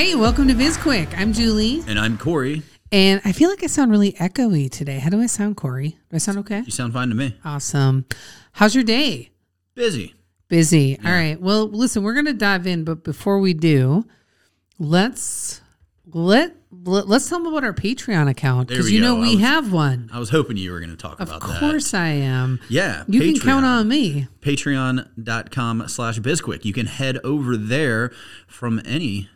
Hey, welcome to BizQuick. I'm Julie, And I'm Corey. and I feel like I sound really echoey today. How do I sound, Corey? Do I sound okay? You sound fine to me. Awesome. How's your day? Busy. Busy. All right. Well, listen, we're going to dive in, but before we do, let's let, let let's tell them about our Patreon account because you know go. I we was- have one. I was hoping you were going to talk Of about that. Of course. I am. Yeah. You can count on me. Patreon.com slash Bizquick. You can head over there from any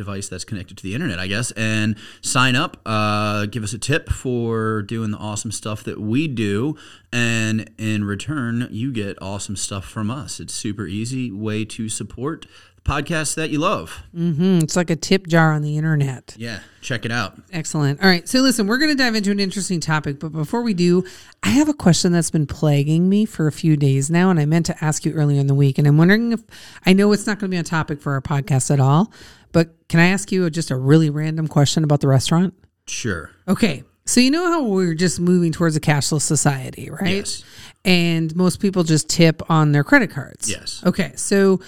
device that's connected to the internet, I guess, and sign up. Uh, give us a tip for doing the awesome stuff that we do. And in return, you get awesome stuff from us. It's super easy way to support the podcast that you love. hmm It's like a tip jar on the internet. Yeah. Check it out. Excellent. All right. So, listen, we're going to dive into an interesting topic. But before we do, I have a question that's been plaguing me for a few days now. And I meant to ask you earlier in the week. And I'm wondering if I know it's not going to be a topic for our podcast at all. But can I ask you just a really random question about the restaurant? Sure. Okay. So, you know how we're just moving towards a cashless society, right? Yes. And most people just tip on their credit cards. Yes. Okay. So,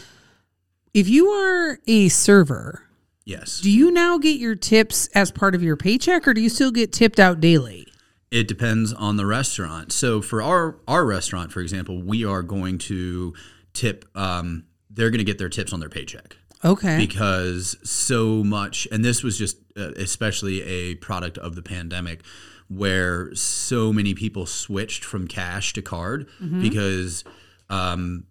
if you are a server, Yes. do you now get your tips as part of your paycheck or do you still get tipped out daily? It depends on the restaurant. So for our our restaurant, for example, we are going to tip. Um, they're going to get their tips on their paycheck Okay. because so much, and this was just uh, especially a product of the pandemic, where so many people switched from cash to card because. Um,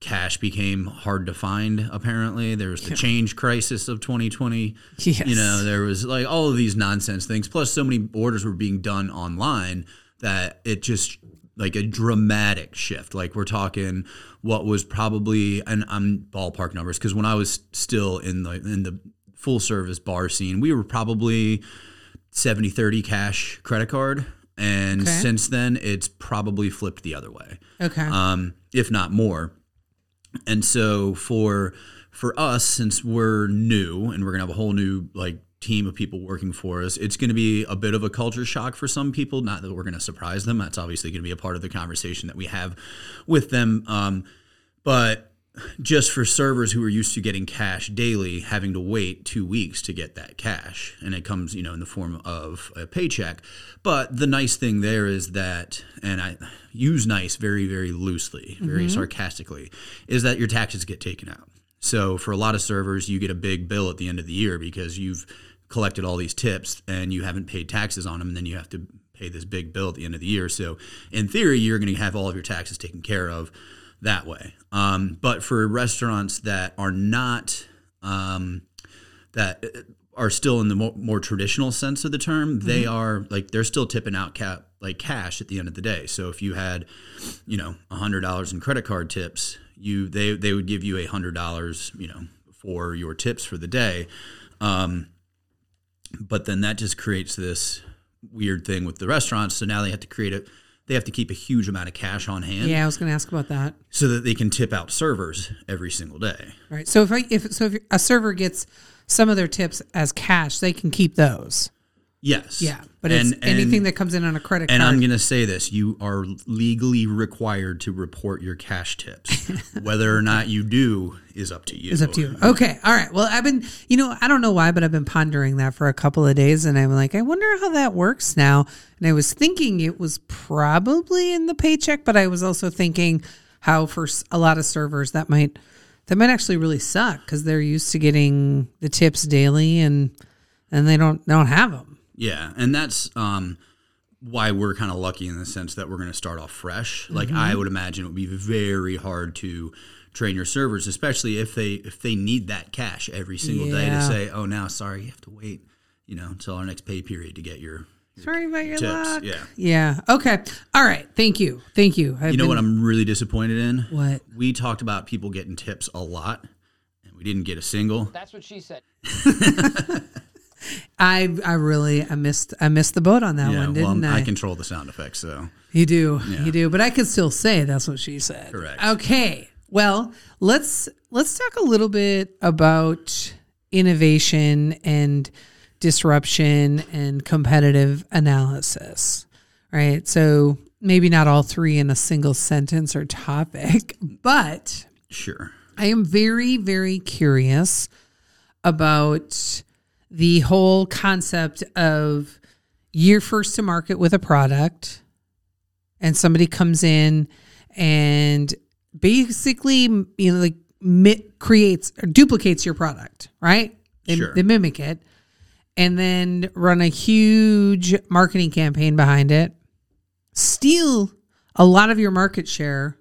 Cash became hard to find. Apparently, there was the change crisis of 2020. Yes. You know, there was like all of these nonsense things. Plus, so many orders were being done online that it just like a dramatic shift. Like we're talking what was probably, and I'm ballpark numbers because when I was still in the in the full service bar scene, we were probably 70 30 cash credit card. And Okay. since then, it's probably flipped the other way okay. um, if not more. And so for for us, since we're new and we're gonna have a whole new like team of people working for us, it's gonna be a bit of a culture shock for some people. Not that we're gonna surprise them. That's obviously gonna be a part of the conversation that we have with them. Um, but just for servers who are used to getting cash daily, having to wait two weeks to get that cash, and it comes, you know, in the form of a paycheck. But the nice thing there is that, and I use nice very, very loosely, very sarcastically, is that your taxes get taken out. So for a lot of servers, you get a big bill at the end of the year because you've collected all these tips and you haven't paid taxes on them, and then you have to pay this big bill at the end of the year. So in theory, you're going to have all of your taxes taken care of that way. Um, but for restaurants that are not um, that are still in the more, more traditional sense of the term, they are like they're still tipping out cap like cash at the end of the day. So if you had, you know, a hundred dollars in credit card tips, you they they would give you a hundred dollars, you know, for your tips for the day. Um, but then that just creates this weird thing with the restaurants. So now they have to create a they have to keep a huge amount of cash on hand yeah, I was going to ask about that. so that they can tip out servers every single day. Right. So if I if so if a server gets some of their tips as cash, they can keep those. Yes. Yeah. But it's anything and- that comes in on a credit And card. And I'm going to say this you are legally required to report your cash tips. Whether or not you do is up to you. It's up to you. Okay. All right. Well, I've been, you know, I don't know why, but I've been pondering that for a couple of days. And I'm like, I wonder how that works now. And I was thinking it was probably in the paycheck, but I was also thinking how for a lot of servers that might, that might actually really suck because they're used to getting the tips daily and, and they don't, they don't have them. Yeah. And that's um, why we're kind of lucky in the sense that we're going to start off fresh. Like I would imagine it would be very hard to train your servers, especially if they if they need that cash every single day to say, "Oh, now sorry, you have to wait, you know, until our next pay period to get your Sorry about your tips. luck. Yeah. Yeah. Okay. All right. Thank you. Thank you. I've You know been- what I'm really disappointed in? What? We talked about people getting tips a lot, and we didn't get a single. That's what she said. I I really I missed I missed the boat on that Yeah, one, didn't I? I control the sound effects, so You do. Yeah. You do. But I could still say that's what she said. Correct. Okay. Well, let's let's talk a little bit about innovation and disruption and competitive analysis. Right? So maybe not all three in a single sentence or topic, but sure. I am very, very curious about the whole concept of you're first to market with a product and somebody comes in and basically you know like mi- creates or duplicates your product right they, Sure. they mimic it and then run a huge marketing campaign behind it steal a lot of your market share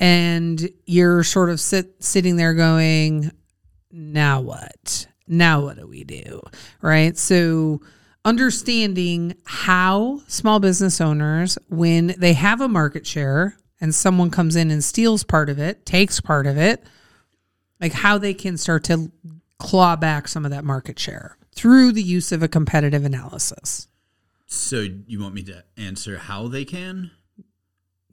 and you're sort of sit sitting there going now what now what do we do right so understanding how small business owners when they have a market share and someone comes in and steals part of it takes part of it like how they can start to claw back some of that market share through the use of a competitive analysis So you want me to answer how they can?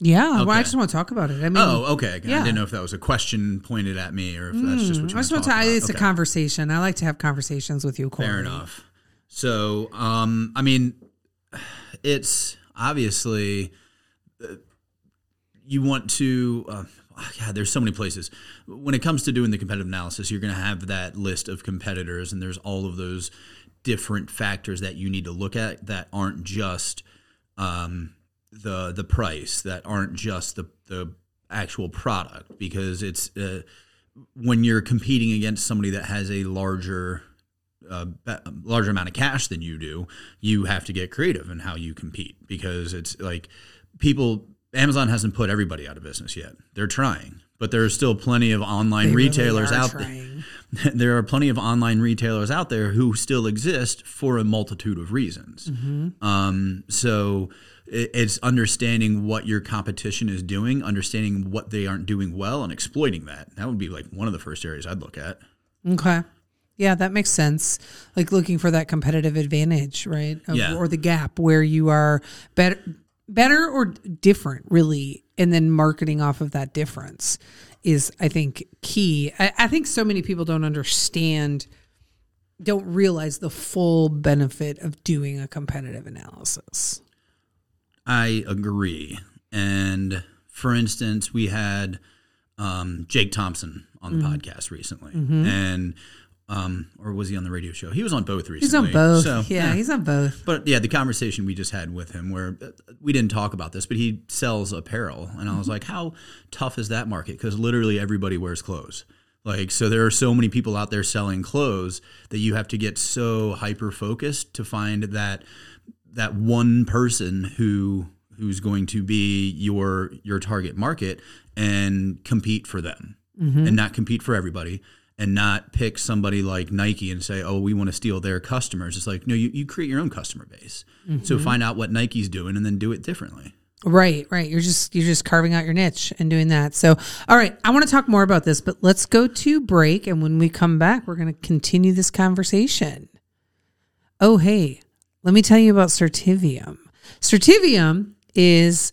Yeah well i just want to talk about it i mean Oh, okay. Yeah. I didn't know if that was a question pointed at me or if that's just what you I just want to talk It's about. a Okay. conversation. I like to have conversations with you, Corey. Fair enough. So, um, I mean, it's obviously uh, you want to. Uh, God, there's so many places. When it comes to doing the competitive analysis, you're going to have that list of competitors, and there's all of those different factors that you need to look at that aren't just um, the the price, that aren't just the the actual product, because it's uh, when you're competing against somebody that has a larger a larger amount of cash than you do, you have to get creative in how you compete because it's like people. Amazon hasn't put everybody out of business yet. They're trying, but there are still plenty of online They retailers are out trying. there. There are plenty of online retailers out there who still exist for a multitude of reasons. Mm-hmm. Um, so it's understanding what your competition is doing, understanding what they aren't doing well, and exploiting that. That would be like one of the first areas I'd look at. Okay. Yeah, that makes sense. Like looking for that competitive advantage, right? Of- Yeah. Or the gap where you are better, better or different, really, and then marketing off of that difference is, I think, key. I, I think so many people don't understand, don't realize the full benefit of doing a competitive analysis. I agree. And for instance, we had um, Jake Thompson on the Mm-hmm. podcast recently, and um, or was he on the radio show? He was on both recently. He's on both. So, yeah, he's on both. But yeah, the conversation we just had with him, where uh, we didn't talk about this, but he sells apparel, and I was like, "How tough is that market?" Because literally everybody wears clothes. Like, so there are so many people out there selling clothes that you have to get so hyper focused to find that that one person who who's going to be your your target market and compete for them mm-hmm. and not compete for everybody and not pick somebody like Nike and say, oh, we want to steal their customers. It's like, no, you, you create your own customer base. So mm-hmm. find out what Nike's doing and then do it differently. Right, right. You're just you're just carving out your niche and doing that. So, all right, I want to talk more about this, but let's go to break and when we come back, we're going to continue this conversation. Oh, hey. Let me tell you about Certivium. Certivium is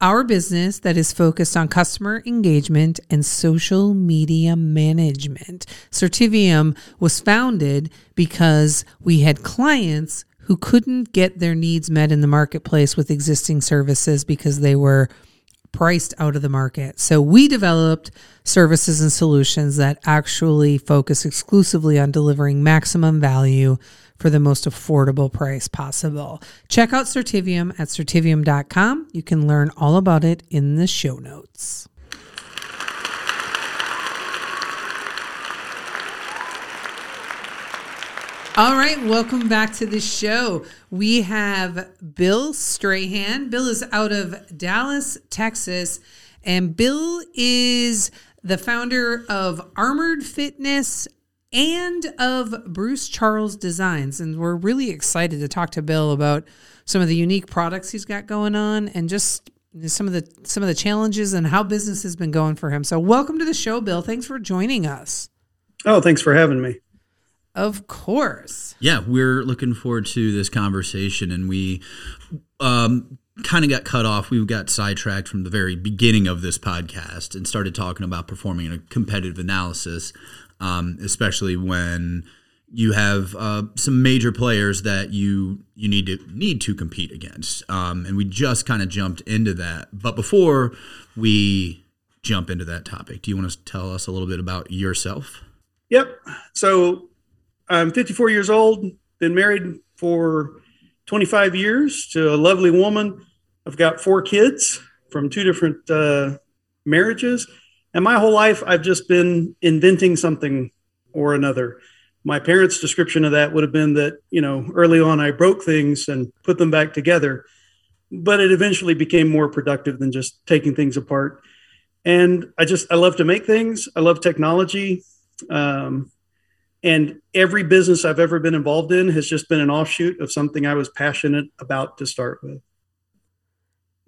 our business that is focused on customer engagement and social media management. Certivium was founded because we had clients who couldn't get their needs met in the marketplace with existing services because they were priced out of the market. So we developed services and solutions that actually focus exclusively on delivering maximum value for the most affordable price possible. Check out Certivium at certivium.com. You can learn all about it in the show notes. All right, welcome back to the show. We have Bill Strahan. Bill is out of Dallas, Texas, and Bill is the founder of Armored Fitness and of Bruce Charles Designs. And we're really excited to talk to Bill about some of the unique products he's got going on and just some of the some of the challenges and how business has been going for him. So welcome to the show, Bill. Thanks for joining us. Oh, thanks for having me. Of course. Yeah, we're looking forward to this conversation and we um kind of got cut off. We got sidetracked from the very beginning of this podcast and started talking about performing a competitive analysis, um, especially when you have uh, some major players that you you need to need to compete against. Um, and we just kind of jumped into that. But before we jump into that topic, do you want to tell us a little bit about yourself? Yep. So I'm 54 years old. Been married for 25 years to a lovely woman. I've got four kids from two different uh, marriages. And my whole life, I've just been inventing something or another. My parents' description of that would have been that, you know, early on I broke things and put them back together, but it eventually became more productive than just taking things apart. And I just, I love to make things. I love technology. Um, and every business I've ever been involved in has just been an offshoot of something I was passionate about to start with.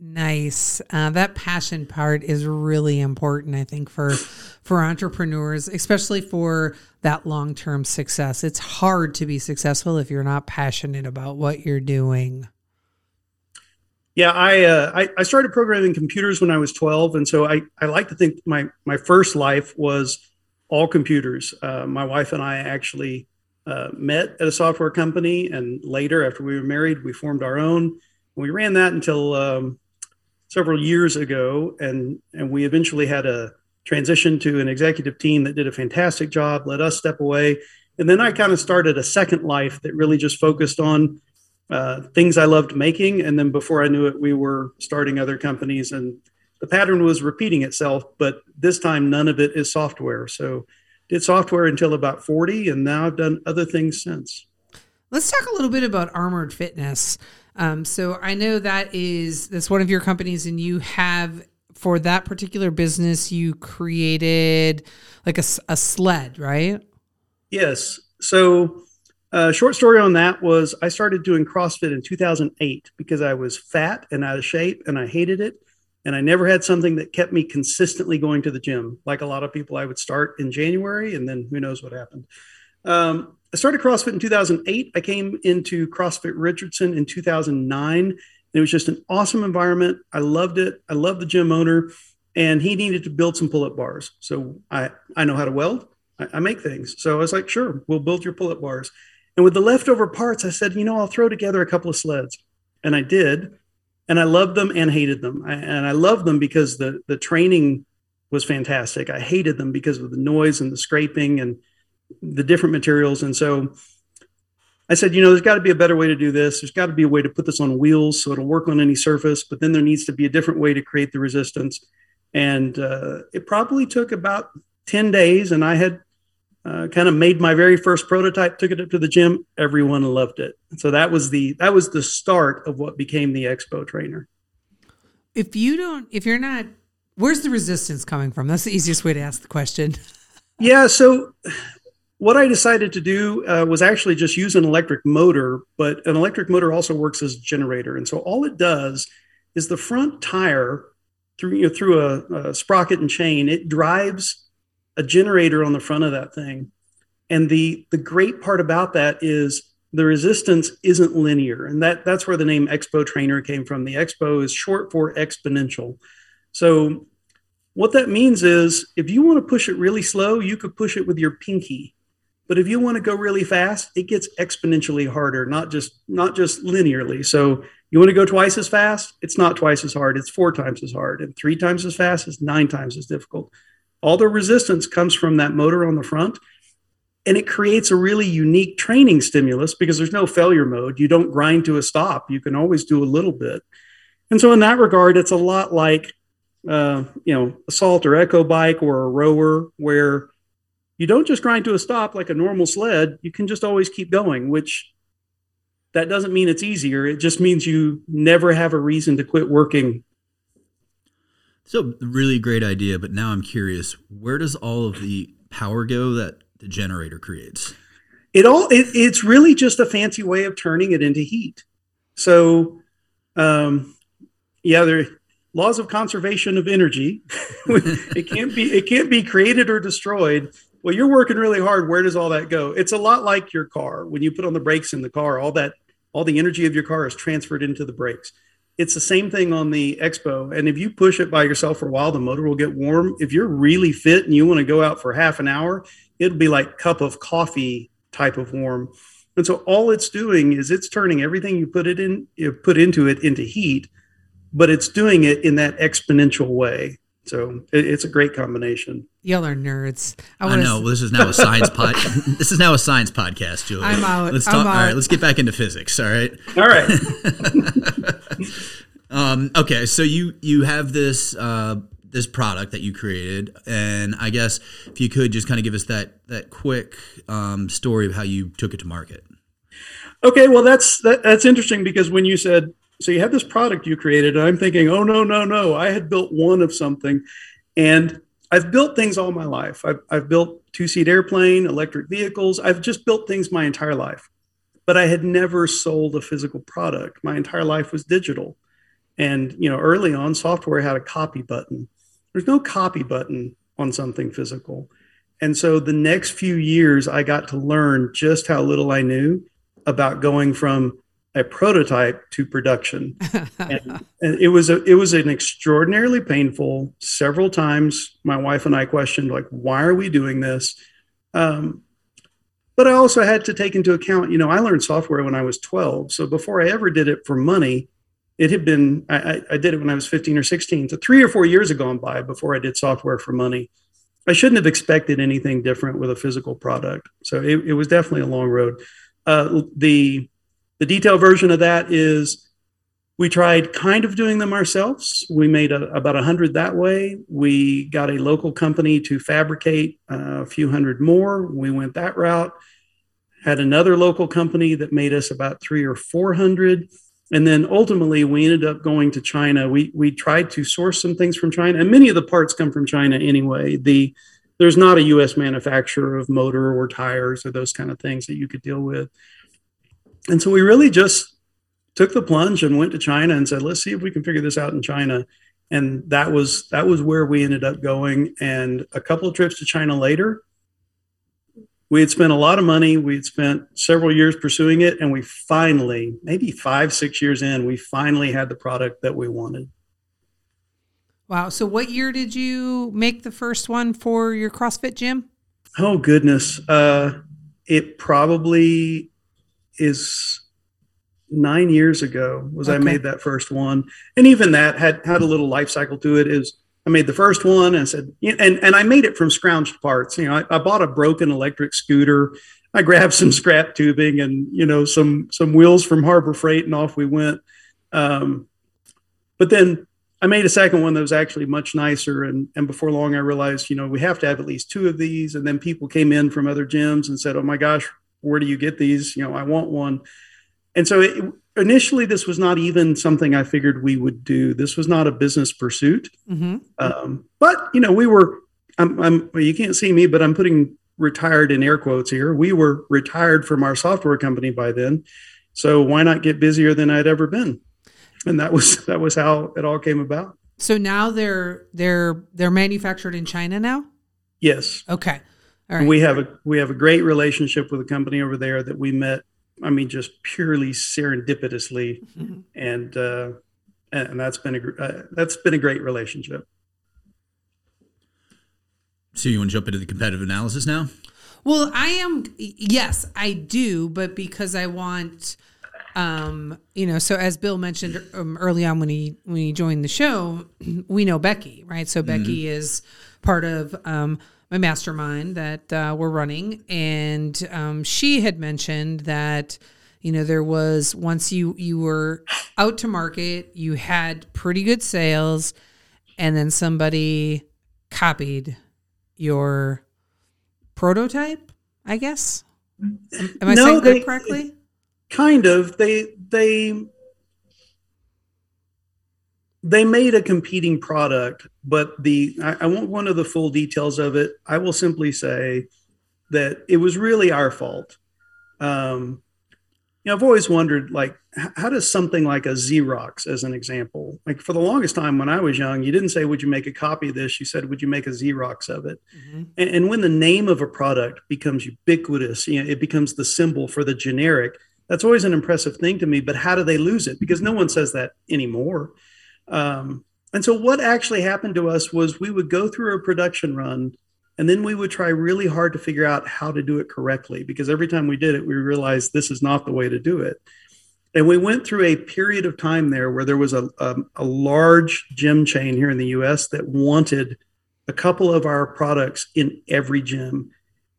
Nice. Uh, that passion part is really important, I think, for for entrepreneurs, especially for that long term success. It's hard to be successful if you're not passionate about what you're doing. Yeah, I, uh, I, I started programming computers when I was 12, and so I I like to think my my first life was all computers. Uh, my wife and I actually uh, met at a software company, and later, after we were married, we formed our own. We ran that until um, several years ago, and and we eventually had a transition to an executive team that did a fantastic job, let us step away, and then I kind of started a second life that really just focused on uh, things I loved making, and then before I knew it, we were starting other companies, and the pattern was repeating itself, but this time none of it is software. So did software until about 40 and now I've done other things since. Let's talk a little bit about Armored Fitness. Um, so I know that is that's one of your companies, and you have for that particular business you created like a, a sled, right? Yes. So, uh, short story on that was I started doing CrossFit in 2008 because I was fat and out of shape, and I hated it. And I never had something that kept me consistently going to the gym. Like a lot of people, I would start in January, and then who knows what happened. Um, I started CrossFit in 2008. I came into CrossFit Richardson in 2009. It was just an awesome environment. I loved it. I loved the gym owner, and he needed to build some pull-up bars. So I I know how to weld. I, I make things. So I was like, sure, we'll build your pull-up bars. And with the leftover parts, I said, you know, I'll throw together a couple of sleds, and I did. And I loved them and hated them. I, and I loved them because the the training was fantastic. I hated them because of the noise and the scraping and the different materials. And so I said, you know, there's got to be a better way to do this. There's got to be a way to put this on wheels so it'll work on any surface, but then there needs to be a different way to create the resistance. And uh, it probably took about 10 days, and I had uh, kind of made my very first prototype, took it up to the gym. Everyone loved it. So that was the that was the start of what became the Expo trainer. If you don't, if you're not, where's the resistance coming from? That's the easiest way to ask the question. yeah. So what I decided to do uh, was actually just use an electric motor, but an electric motor also works as a generator. And so all it does is the front tire through you know, through a, a sprocket and chain, it drives a generator on the front of that thing. And the the great part about that is the resistance isn't linear, and that that's where the name Expo Trainer came from. The Expo is short for exponential. So what that means is if you want to push it really slow, you could push it with your pinky but if you want to go really fast, it gets exponentially harder, not just not just linearly. So you want to go twice as fast, it's not twice as hard, it's four times as hard, and three times as fast is nine times as difficult. All the resistance comes from that motor on the front. And it creates a really unique training stimulus because there's no failure mode. You don't grind to a stop. You can always do a little bit. And so, in that regard, it's a lot like, uh, you know, assault or echo bike or a rower, where you don't just grind to a stop like a normal sled. You can just always keep going, which that doesn't mean it's easier. It just means you never have a reason to quit working. So, really great idea. But now I'm curious where does all of the power go that the generator creates? It all it, it's really just a fancy way of turning it into heat. So, um, yeah, there laws of conservation of energy. it can't be it can't be created or destroyed. Well, you're working really hard. Where does all that go? It's a lot like your car. When you put on the brakes in the car, all that all the energy of your car is transferred into the brakes. It's the same thing on the Expo. And if you push it by yourself for a while, the motor will get warm. If you're really fit and you want to go out for half an hour, it'll be like cup of coffee type of warm. And so all it's doing is it's turning everything you put it in, you put into it into heat, but it's doing it in that exponential way. So it, it's a great combination. Y'all are nerds. I, I know. this is now a science pod. this is now a science podcast, Julie. I'm out. Let's talk. All right, let's get back into physics. All right. All right. um, okay, so you you have this uh, this product that you created, and I guess if you could just kind of give us that that quick um, story of how you took it to market. Okay, well that's that, that's interesting because when you said so you had this product you created and i'm thinking oh no no no i had built one of something and i've built things all my life. I've, I've built two-seat airplane electric vehicles. I've just built things my entire life but i had never sold a physical product. My entire life was digital. And you know early on software had a copy button. There's no copy button on something physical. And so the next few years i got to learn just how little i knew about going from a prototype to production. and, and, it was a it was an extraordinarily painful. Several times, my wife and I questioned like, why are we doing this? Um, but I also had to take into account, you know, I learned software when I was 12. So before I ever did it for money, it had been I, I did it when I was 15 or 16. So three or four years had gone by before I did software for money. I shouldn't have expected anything different with a physical product. So it, it was definitely a long road. Uh, the the detailed version of that is we tried kind of doing them ourselves. We made a, about 100 that way. We got a local company to fabricate uh, a few hundred more. We went that route. Had another local company that made us about three or 400. And then ultimately, we ended up going to China. We, we tried to source some things from China, and many of the parts come from China anyway. The, there's not a US manufacturer of motor or tires or those kind of things that you could deal with and so we really just took the plunge and went to China and said, let's see if we can figure this out in China. And that was that was where we ended up going. And a couple of trips to China later, we had spent a lot of money. We had spent several years pursuing it, and we finally, maybe five, six years in, we finally had the product that we wanted. Wow. So, what year did you make the first one for your CrossFit gym? Oh, goodness. Uh, it probably is nine years ago was okay. I made that first one, and even that had had a little life cycle to it. Is I made the first one and I said, and and I made it from scrounged parts. You know, I, I bought a broken electric scooter. I grabbed some scrap tubing and you know some some wheels from Harbor Freight, and off we went. Um, but then I made a second one that was actually much nicer. And, and before long, I realized, you know, we have to have at least two of these. And then people came in from other gyms and said, oh my gosh, where do you get these? You know, I want one. And so it, initially, this was not even something I figured we would do. This was not a business pursuit. Mm-hmm. Um, but, you know, we were, I'm, I'm, well, you can't see me, but I'm putting retired in air quotes here. We were retired from our software company by then. So why not get busier than I'd ever been? And that was, that was how it all came about. So now they're, they're, they're manufactured in China now? Yes. Okay. Right. We have a we have a great relationship with a company over there that we met. I mean, just purely serendipitously, mm-hmm. and uh, and that's been a uh, that's been a great relationship. So you want to jump into the competitive analysis now? Well, I am. Yes, I do, but because I want, um, you know, so as Bill mentioned um, early on when he when he joined the show, we know Becky, right? So Becky mm-hmm. is part of um, my mastermind that uh, we're running, and um, she had mentioned that you know there was once you you were out to market, you had pretty good sales, and then somebody copied your prototype. I guess. Am, am I no, saying they, that correctly? Kind of. They they they made a competing product, but the I, I won't go into the full details of it. I will simply say that it was really our fault. Um, you know, I've always wondered, like, how does something like a Xerox, as an example, like for the longest time when I was young, you didn't say, "Would you make a copy of this?" You said, "Would you make a Xerox of it?" Mm-hmm. And, and, when the name of a product becomes ubiquitous, you know, it becomes the symbol for the generic. That's always an impressive thing to me. But how do they lose it? Because no one says that anymore. Um, and so, what actually happened to us was we would go through a production run and then we would try really hard to figure out how to do it correctly because every time we did it, we realized this is not the way to do it. And we went through a period of time there where there was a, a, a large gym chain here in the US that wanted a couple of our products in every gym.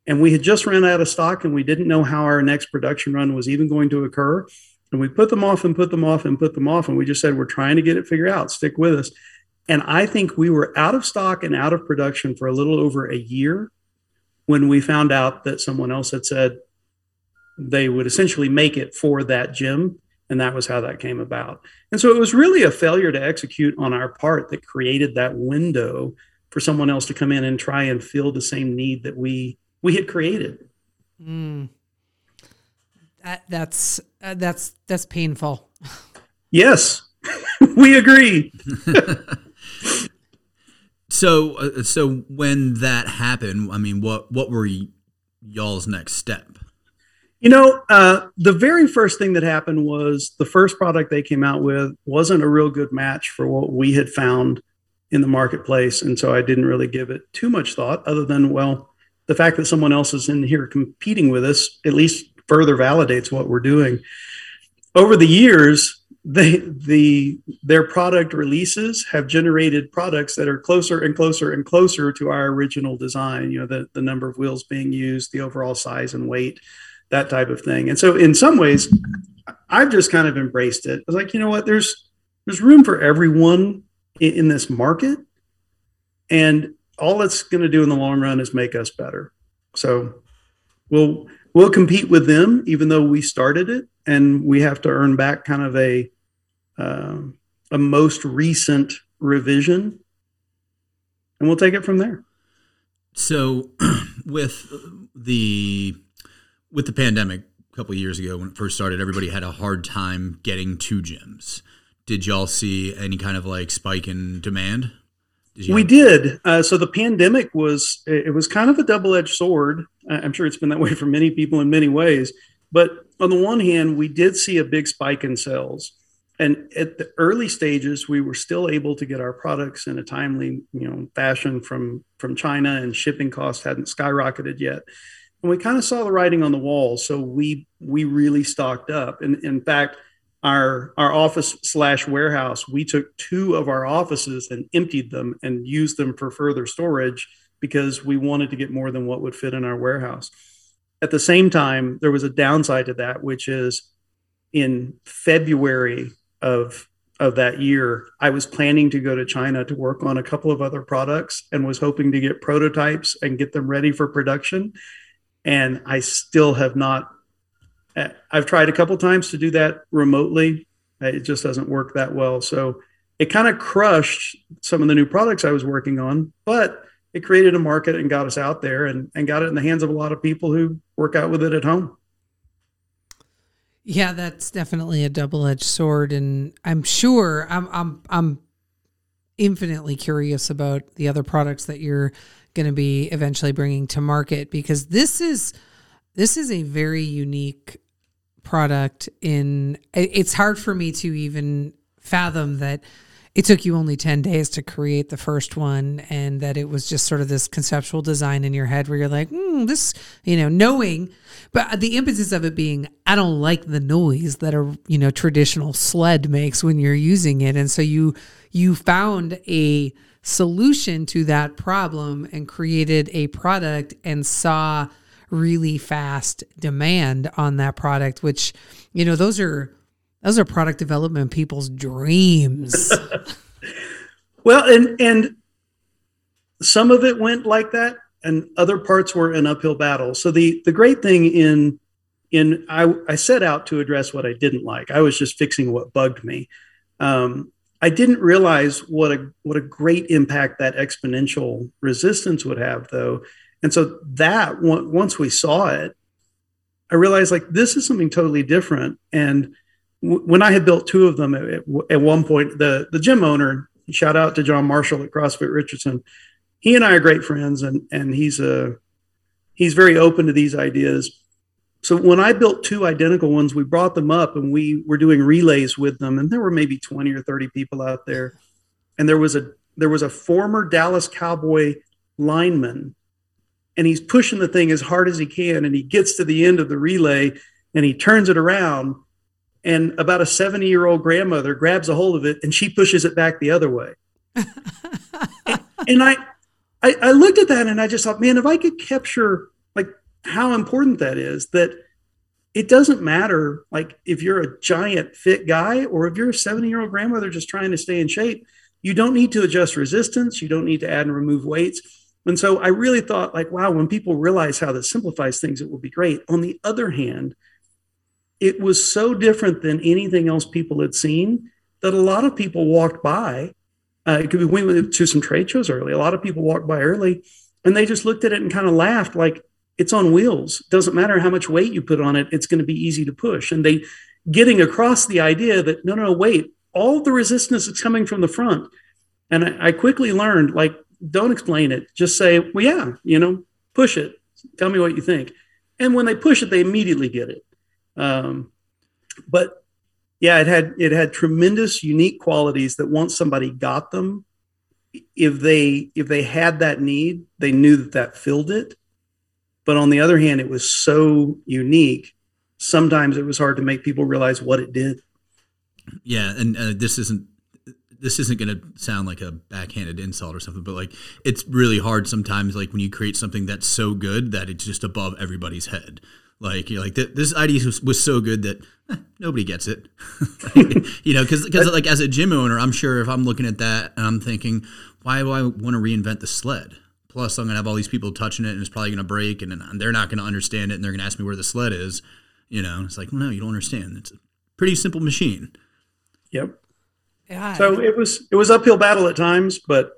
And we had just ran out of stock and we didn't know how our next production run was even going to occur. And we put them off and put them off and put them off. And we just said, we're trying to get it figured out. Stick with us. And I think we were out of stock and out of production for a little over a year when we found out that someone else had said they would essentially make it for that gym. And that was how that came about. And so it was really a failure to execute on our part that created that window for someone else to come in and try and fill the same need that we we had created. Mm. That, that's uh, that's that's painful. Yes, we agree. so, uh, so when that happened, I mean, what what were y- y'all's next step? You know, uh, the very first thing that happened was the first product they came out with wasn't a real good match for what we had found in the marketplace, and so I didn't really give it too much thought, other than well, the fact that someone else is in here competing with us at least further validates what we're doing. Over the years, they the their product releases have generated products that are closer and closer and closer to our original design you know the, the number of wheels being used the overall size and weight that type of thing. And so in some ways i've just kind of embraced it. I was like you know what? There's there's room for everyone in, in this market and all it's going to do in the long run is make us better. So we'll we'll compete with them even though we started it and we have to earn back kind of a uh, a most recent revision, and we'll take it from there. So, with the with the pandemic a couple years ago when it first started, everybody had a hard time getting to gyms. Did y'all see any kind of like spike in demand? Did we did. Uh, so the pandemic was it was kind of a double edged sword. I'm sure it's been that way for many people in many ways. But on the one hand, we did see a big spike in sales. And at the early stages, we were still able to get our products in a timely, you know, fashion from from China, and shipping costs hadn't skyrocketed yet. And we kind of saw the writing on the wall, so we we really stocked up. And in fact, our our office slash warehouse, we took two of our offices and emptied them and used them for further storage because we wanted to get more than what would fit in our warehouse. At the same time, there was a downside to that, which is in February of of that year, I was planning to go to China to work on a couple of other products and was hoping to get prototypes and get them ready for production. And I still have not. Eh, I've tried a couple times to do that remotely. It just doesn't work that well. So it kind of crushed some of the new products I was working on, but it created a market and got us out there and, and got it in the hands of a lot of people who work out with it at home. Yeah, that's definitely a double-edged sword, and I'm sure I'm I'm I'm infinitely curious about the other products that you're going to be eventually bringing to market because this is this is a very unique product. In it's hard for me to even fathom that it took you only 10 days to create the first one and that it was just sort of this conceptual design in your head where you're like mm, this you know knowing but the impetus of it being i don't like the noise that a you know traditional sled makes when you're using it and so you you found a solution to that problem and created a product and saw really fast demand on that product which you know those are those are product development people's dreams. well, and and some of it went like that, and other parts were an uphill battle. So the the great thing in in I, I set out to address what I didn't like. I was just fixing what bugged me. Um, I didn't realize what a what a great impact that exponential resistance would have, though. And so that once we saw it, I realized like this is something totally different. And w- when I had built two of them at, at one point, the the gym owner, shout out to John Marshall at CrossFit Richardson, he and I are great friends, and and he's a he's very open to these ideas. So when I built two identical ones, we brought them up and we were doing relays with them, and there were maybe twenty or thirty people out there, and there was a there was a former Dallas Cowboy lineman and he's pushing the thing as hard as he can and he gets to the end of the relay and he turns it around and about a 70 year old grandmother grabs a hold of it and she pushes it back the other way. And, and I, I i looked at that and i just thought man if i could capture like how important that is that it doesn't matter like if you're a giant fit guy or if you're a 70 year old grandmother just trying to stay in shape you don't need to adjust resistance you don't need to add and remove weights and so I really thought, like, wow, when people realize how this simplifies things, it will be great. On the other hand, it was so different than anything else people had seen that a lot of people walked by. Uh, we went to some trade shows early. A lot of people walked by early and they just looked at it and kind of laughed like it's on wheels. Doesn't matter how much weight you put on it, it's going to be easy to push. And they getting across the idea that no, no, wait, all the resistance is coming from the front. And I quickly learned like don't explain it. Just say, well, yeah, you know, push it. Tell me what you think. And when they push it, they immediately get it. Um, but yeah, it had it had tremendous unique qualities that once somebody got them, if they if they had that need, they knew that that filled it. But on the other hand, it was so unique. Sometimes it was hard to make people realize what it did. Yeah, and uh, this isn't this isn't going to sound like a backhanded insult or something, but like it's really hard sometimes, like when you create something that's so good that it's just above everybody's head. Like you're like this idea was, was so good that eh, nobody gets it, you know? Because because like as a gym owner, I'm sure if I'm looking at that and I'm thinking, why do I want to reinvent the sled? Plus, I'm gonna have all these people touching it, and it's probably gonna break, and, and they're not gonna understand it, and they're gonna ask me where the sled is. You know, it's like, well, no, you don't understand. It's a pretty simple machine. Yep. God. So it was it was uphill battle at times, but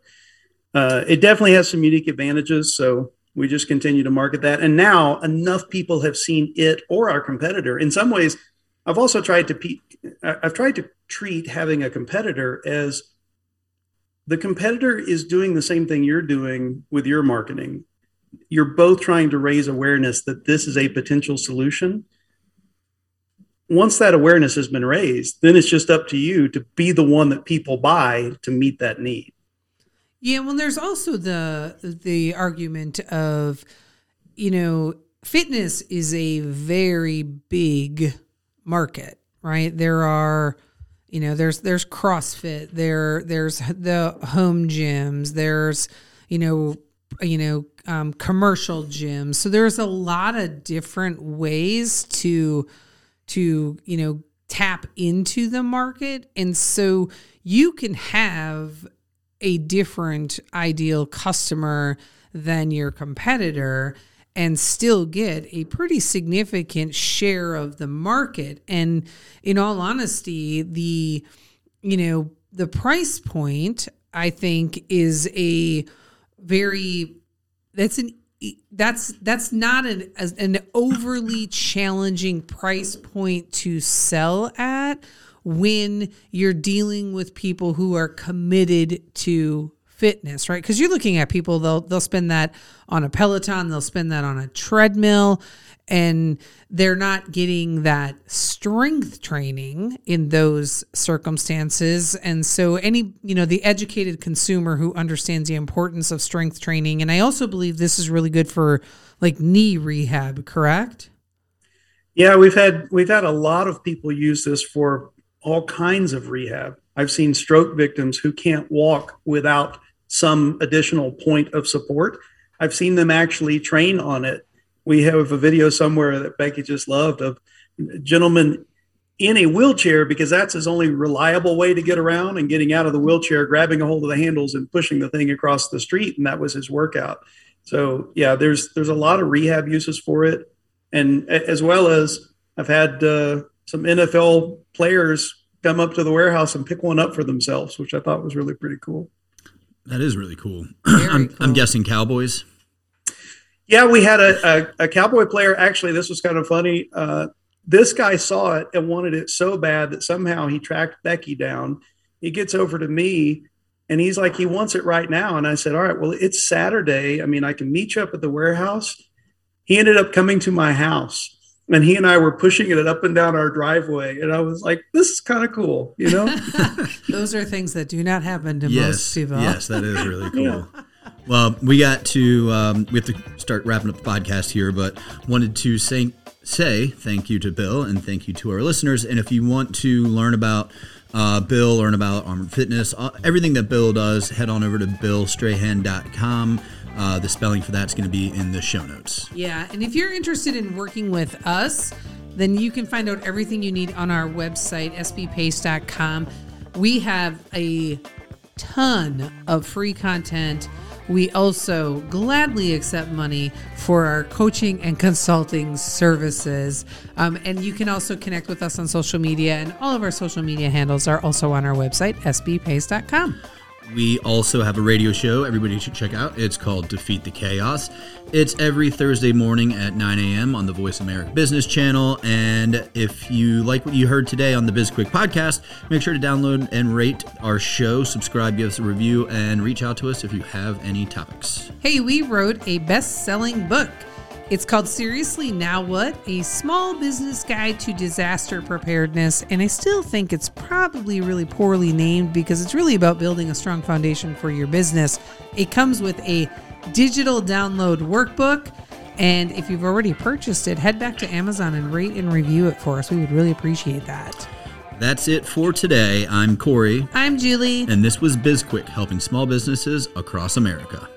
uh, it definitely has some unique advantages. So we just continue to market that, and now enough people have seen it or our competitor. In some ways, I've also tried to pe- I've tried to treat having a competitor as the competitor is doing the same thing you're doing with your marketing. You're both trying to raise awareness that this is a potential solution once that awareness has been raised, then it's just up to you to be the one that people buy to meet that need. Yeah, well, there's also the the argument of, you know, fitness is a very big market, right? There are, you know, there's there's CrossFit, there there's the home gyms, there's, you know, you know, um, commercial gyms. So there's a lot of different ways to to, you know, tap into the market. And so you can have a different ideal customer than your competitor and still get a pretty significant share of the market. And in all honesty, the, you know, the price point, I think, is a very, that's an that's that's not an an overly challenging price point to sell at when you're dealing with people who are committed to fitness, right? Because you're looking at people they'll they'll spend that on a Peloton, they'll spend that on a treadmill, and they're not getting that strength training in those circumstances. And so any you know the educated consumer who understands the importance of strength training and i also believe this is really good for like knee rehab correct? Yeah we've had we've had a lot of people use this for all kinds of rehab. I've seen stroke victims who can't walk without some additional point of support. I've seen them actually train on it we have a video somewhere that Becky just loved of a gentleman in a wheelchair because that's his only reliable way to get around and getting out of the wheelchair, grabbing a hold of the handles and pushing the thing across the street, and that was his workout. So yeah, there's there's a lot of rehab uses for it, and as well as I've had uh, some NFL players come up to the warehouse and pick one up for themselves, which I thought was really pretty cool. That is really cool. I'm, cool. I'm guessing Cowboys. Yeah, we had a, a, a, cowboy player. Actually, this was kind of funny. Uh, this guy saw it and wanted it so bad that somehow he tracked Becky down. He gets over to me and he's like, he wants it right now. And I said, All right, well, it's Saturday. I mean, I can meet you up at the warehouse. He ended up coming to my house and he and I were pushing it up and down our driveway. And I was like, this is kind of cool, you know? Those are things that do not happen to yes, most people. Yes, that is really cool. yeah. Well, we got to, um, we have to start wrapping up the podcast here, but wanted to say, say thank you to Bill and thank you to our listeners. And if you want to learn about uh, Bill, learn about Armored Fitness, uh, everything that Bill does, head on over to billstrahan.com. Uh, the spelling for that's going to be in the show notes. Yeah, and if you're interested in working with us, then you can find out everything you need on our website, sbpace.com. We have a ton of free content. We also gladly accept money for our coaching and consulting services. Um, and you can also connect with us on social media, and all of our social media handles are also on our website, sbpace.com. We also have a radio show everybody should check out. It's called Defeat the Chaos. It's every Thursday morning at 9 a.m. on the Voice America Business Channel. And if you like what you heard today on the BizQuick podcast, make sure to download and rate our show, subscribe, give us a review, and reach out to us if you have any topics. Hey, we wrote a best selling book. It's called Seriously Now What? A Small Business Guide to Disaster Preparedness. And I still think it's probably really poorly named because it's really about building a strong foundation for your business. It comes with a digital download workbook. And if you've already purchased it, head back to Amazon and rate and review it for us. We would really appreciate that. That's it for today. I'm Corey. I'm Julie. And this was BizQuick, helping small businesses across America.